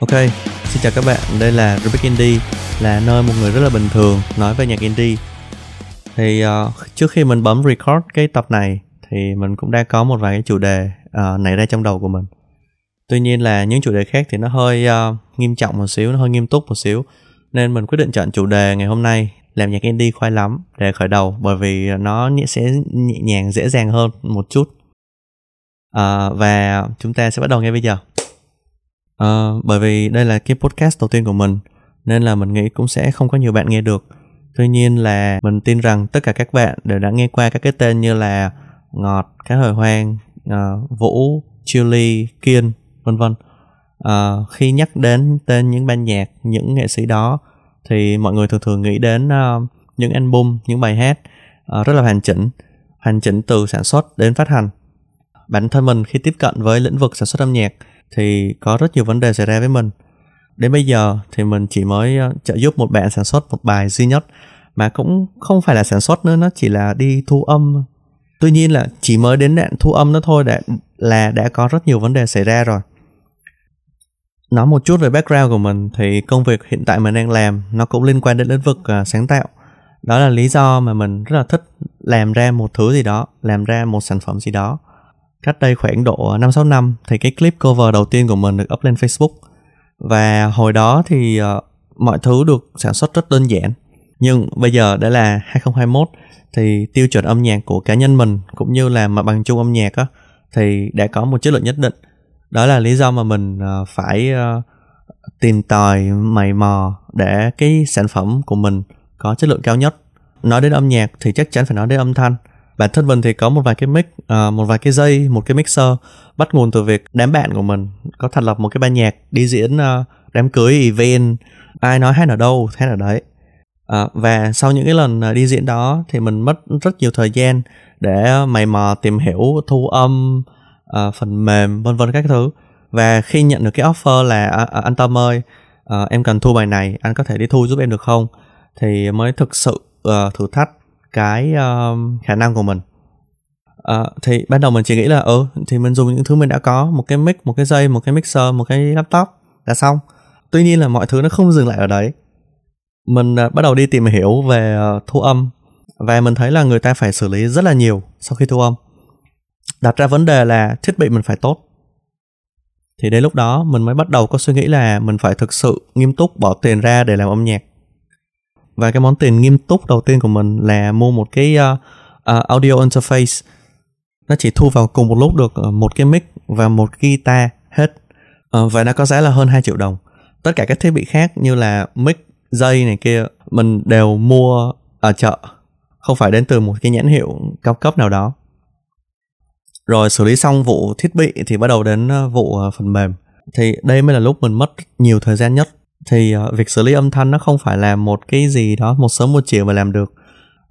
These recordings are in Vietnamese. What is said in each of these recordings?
Ok, xin chào các bạn, đây là Rubik Indie Là nơi một người rất là bình thường nói về nhạc indie. Thì uh, trước khi mình bấm record cái tập này Thì mình cũng đã có một vài cái chủ đề uh, nảy ra trong đầu của mình. Tuy nhiên là những chủ đề khác thì nó hơi uh, nghiêm trọng một xíu, nó hơi nghiêm túc một xíu. Nên mình quyết định chọn chủ đề ngày hôm nay làm nhạc indie khoai lắm để khởi đầu bởi vì nó sẽ nhẹ nhàng dễ dàng hơn một chút. Uh, và chúng ta sẽ bắt đầu ngay bây giờ à, bởi vì đây là cái podcast đầu tiên của mình nên là mình nghĩ cũng sẽ không có nhiều bạn nghe được. Tuy nhiên là mình tin rằng tất cả các bạn đều đã nghe qua các cái tên như là ngọt cá hồi hoang uh, vũ chili kiên vân vân. Uh, khi nhắc đến tên những ban nhạc những nghệ sĩ đó thì mọi người thường thường nghĩ đến uh, những album những bài hát uh, rất là hoàn chỉnh hoàn chỉnh từ sản xuất đến phát hành. Bản thân mình khi tiếp cận với lĩnh vực sản xuất âm nhạc thì có rất nhiều vấn đề xảy ra với mình. Đến bây giờ thì mình chỉ mới ờ, trợ giúp một bạn sản xuất một bài duy nhất mà cũng không phải là sản xuất nữa nó chỉ là đi thu âm. Tuy nhiên là chỉ mới đến đoạn thu âm đó thôi đã là đã có rất nhiều vấn đề xảy ra rồi. Nói một chút về background của mình thì công việc hiện tại mình đang làm nó cũng liên quan đến lĩnh vực uh, sáng tạo. Đó là lý do mà mình rất là thích làm ra một thứ gì đó làm ra một sản phẩm gì đó cách đây khoảng độ năm sáu năm thì cái clip cover đầu tiên của mình được up lên Facebook. Và hồi đó thì uh, mọi thứ được sản xuất rất đơn giản. Nhưng bây giờ đã là 2021 thì tiêu chuẩn âm nhạc của cá nhân mình cũng như là mặt bằng chung âm nhạc á thì đã có một chất lượng nhất định. Đó là lý do mà mình uh, phải uh, tìm tòi mày mò để cái sản phẩm của mình có chất lượng cao nhất. Nói đến âm nhạc thì chắc chắn phải nói đến âm thanh bản thân mình thì có một vài cái mic uh, một vài cái dây một cái mixer bắt nguồn từ việc đám bạn của mình. Có thành lập một cái ban nhạc đi diễn uh, đám cưới event. Ai nói hát ở đâu hát ở đấy. Uh, và sau những cái lần uh, đi diễn đó thì mình mất rất nhiều thời gian để mày mò tìm hiểu thu âm uh, phần mềm vân vân các thứ. Và khi nhận được cái offer là uh, anh tâm ơi uh, em cần thu bài này anh có thể đi thu giúp em được không? Thì mới thực sự uh, thử thách cái uh, khả năng của mình. Uh, thì ban đầu mình chỉ nghĩ là ừ thì mình dùng những thứ mình đã có một cái mic một cái dây một cái mixer một cái laptop là xong. Tuy nhiên là mọi thứ nó không dừng lại ở đấy. Mình uh, bắt đầu đi tìm hiểu về uh, thu âm và mình thấy là người ta phải xử lý rất là nhiều sau khi thu âm. Đặt ra vấn đề là thiết bị mình phải tốt. Thì đến lúc đó mình mới bắt đầu có suy nghĩ là mình phải thực sự nghiêm túc bỏ tiền ra để làm âm nhạc và cái món tiền nghiêm túc đầu tiên của mình là mua một cái uh, uh, audio interface. Nó chỉ thu vào cùng một lúc được ờ, một cái mic và một guitar hết. Uh, và nó có giá là hơn 2 triệu đồng. Tất cả các thiết bị khác như là mic dây này kia mình đều mua ở chợ. Không phải đến từ một cái nhãn hiệu cao cấp nào đó. Rồi xử lý xong vụ thiết bị thì bắt đầu đến vụ phần mềm. Thì đây mới là lúc mình mất nhiều thời gian nhất thì uh, việc xử lý âm thanh nó không phải là một cái gì đó một sớm một chiều mà làm được.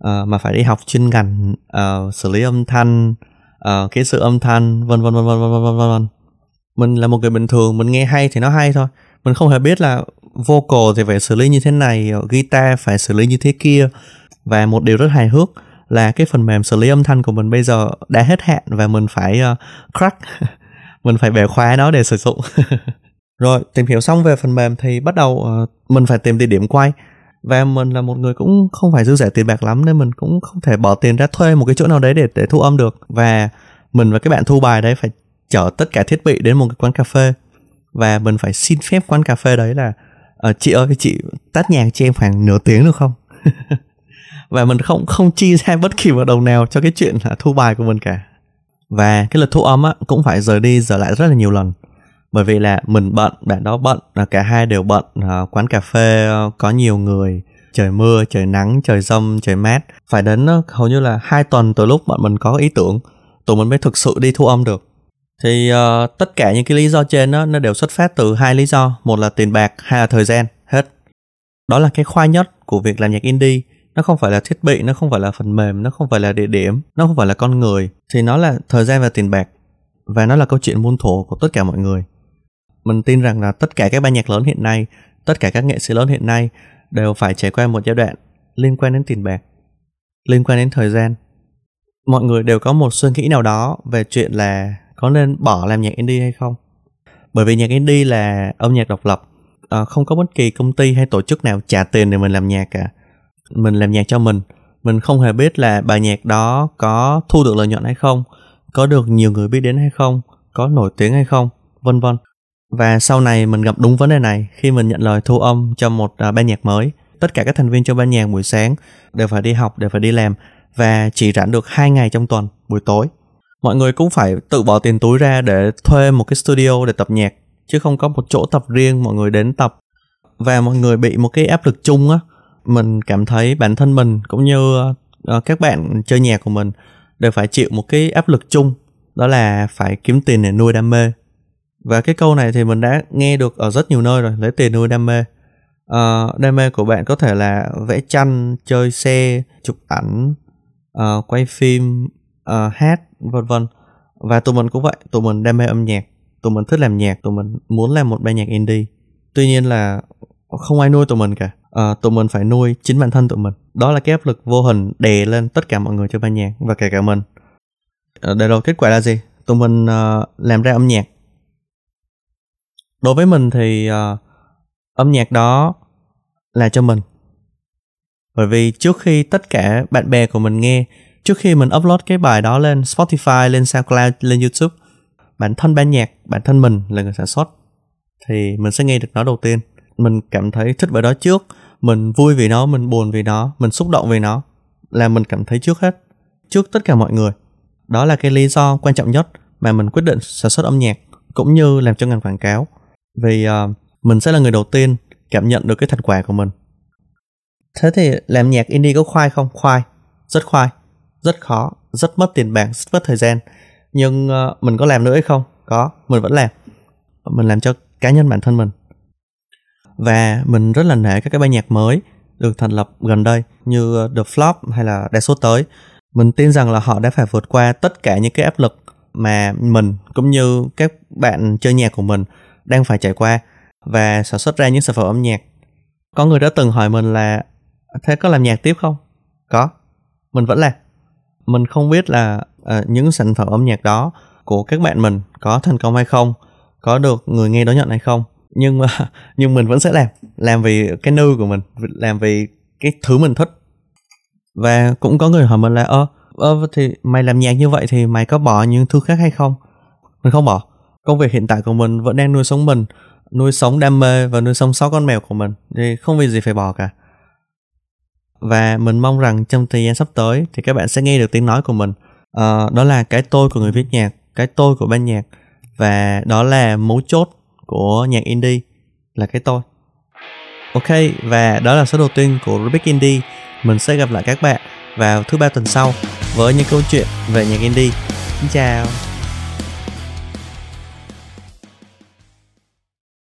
Uh, mà phải đi học chuyên ngành uh, xử lý âm thanh uh, kỹ sự âm thanh vân vân vân vân vân vân vân mình là một người bình thường mình nghe hay thì nó hay thôi. Mình không hề biết là vocal thì phải xử lý như thế này guitar phải xử lý như thế kia. Và một điều rất hài hước là cái phần mềm xử lý âm thanh của mình bây giờ đã hết hạn và mình phải uh, crack. Mình phải bẻ khóa nó để sử dụng. rồi tìm hiểu xong về phần mềm thì bắt đầu uh, mình phải tìm địa điểm quay. Và mình là một người cũng không phải dư giả tiền bạc lắm nên mình cũng không thể bỏ tiền ra thuê một cái chỗ nào đấy để để thu âm được. Và mình và các bạn thu bài đấy phải chở tất cả thiết bị đến một cái quán cà phê. Và mình phải xin phép quán cà phê đấy là uh, chị ơi chị tắt nhạc cho em khoảng nửa tiếng được không? Và mình không không chi ra bất kỳ một đồng nào cho cái chuyện là thu bài của mình cả. Và cái lịch thu âm á cũng phải rời đi giờ lại rất là nhiều lần bởi vì là mình bận bạn đó bận là cả hai đều bận à, quán cà phê ờ, có nhiều người. Trời mưa trời nắng trời râm trời mát. Phải đến ờ, hầu như là hai tuần từ lúc bọn mình có ý tưởng tụi mình mới thực sự đi thu âm được. Thì uh, tất cả những cái lý do trên đó, nó đều xuất phát từ hai lý do. Một là tiền bạc hai là thời gian hết. Đó là cái khoai nhất của việc làm nhạc indie. Nó không phải là thiết bị nó không phải là phần mềm nó không phải là địa điểm nó không phải là con người. Thì nó là thời gian và tiền bạc. Và nó là câu chuyện muôn thuở của tất cả mọi người mình tin rằng là tất cả các ban nhạc lớn hiện nay tất cả các nghệ sĩ lớn hiện nay đều phải trải qua một giai đoạn liên quan đến tiền bạc liên quan đến thời gian. Mọi người đều có một suy nghĩ nào đó về chuyện là có nên bỏ làm nhạc indie hay không? Bởi vì nhạc indie là âm nhạc độc lập à, không có bất kỳ công ty hay tổ chức nào trả tiền để mình làm nhạc cả. Mình làm nhạc cho mình mình không hề biết là bài nhạc đó có thu được lợi nhuận hay không có được nhiều người biết đến hay không có nổi tiếng hay không vân vân và sau này mình gặp đúng vấn đề này khi mình nhận lời thu âm cho một uh, ban nhạc mới tất cả các thành viên trong ban nhạc buổi sáng đều phải đi học đều phải đi làm và chỉ rảnh được hai ngày trong tuần buổi tối. Mọi người cũng phải tự bỏ tiền túi ra để thuê một cái studio để tập nhạc chứ không có một chỗ tập riêng mọi người đến tập. Và mọi người bị một cái áp lực chung á mình cảm thấy bản thân mình cũng như uh, các bạn chơi nhạc của mình đều phải chịu một cái áp lực chung đó là phải kiếm tiền để nuôi đam mê và cái câu này thì mình đã nghe được ở rất nhiều nơi rồi lấy tiền nuôi đam mê. Uh, đam mê của bạn có thể là vẽ tranh chơi xe chụp ảnh uh, quay phim uh, hát vân vân. Và tụi mình cũng vậy tụi mình đam mê âm nhạc tụi mình thích làm nhạc tụi mình muốn làm một ban nhạc indie. Tuy nhiên là không ai nuôi tụi mình cả. À, tụi mình phải nuôi chính bản thân tụi mình. Đó là cái áp lực vô hình đè lên tất cả mọi người trong ban nhạc và kể cả mình. À, để rồi kết quả là gì? Tụi mình uh, làm ra âm nhạc đối với mình thì uh, âm nhạc đó là cho mình. Bởi vì trước khi tất cả bạn bè của mình nghe trước khi mình upload cái bài đó lên Spotify lên SoundCloud lên YouTube bản thân ban nhạc bản thân mình là người sản xuất thì mình sẽ nghe được nó đầu tiên. Mình cảm thấy thích bài đó trước mình vui vì nó mình buồn vì nó mình xúc động vì nó là mình cảm thấy trước hết trước tất cả mọi người. Đó là cái lý do quan trọng nhất mà mình quyết định sản xuất âm nhạc cũng như làm cho ngành quảng cáo vì uh, mình sẽ là người đầu tiên cảm nhận được cái thành quả của mình. Thế thì làm nhạc indie có khoai không? Khoai. Rất khoai. Rất khó. Rất mất tiền bạc. Rất mất thời gian. Nhưng uh, mình có làm nữa hay không? Có. Mình vẫn làm. Mình làm cho cá nhân bản thân mình. Và mình rất là nể các cái ban nhạc mới được thành lập gần đây như ờ, The Flop hay là Đa số tới. Mình tin rằng là họ đã phải vượt qua tất cả những cái áp lực mà mình cũng như các bạn chơi nhạc của mình đang phải trải qua và sản xuất ra những sản phẩm âm nhạc. Có người đã từng hỏi mình là thế có làm nhạc tiếp không? Có. Mình vẫn làm mình không biết là uh, những sản phẩm âm nhạc đó của các bạn mình có thành công hay không có được người nghe đón nhận hay không. Nhưng mà nhưng mình vẫn sẽ làm làm vì cái nư của mình làm vì cái thứ mình thích. Và cũng có người hỏi mình là ơ ơ thì mày làm nhạc như vậy thì mày có bỏ những thứ khác hay không? Mình không bỏ công việc hiện tại của mình vẫn đang nuôi sống mình nuôi sống đam mê và nuôi sống sáu con mèo của mình. Thì không vì gì phải bỏ cả. Và mình mong rằng trong thời gian sắp tới thì các bạn sẽ nghe được tiếng nói của mình. À, đó là cái tôi của người viết nhạc cái tôi của ban nhạc. Và đó là mấu chốt của nhạc indie là cái tôi. Ok và đó là số đầu tiên của Rubik Indie. Mình sẽ gặp lại các bạn vào thứ ba tuần sau với những câu chuyện về nhạc indie. Xin chào!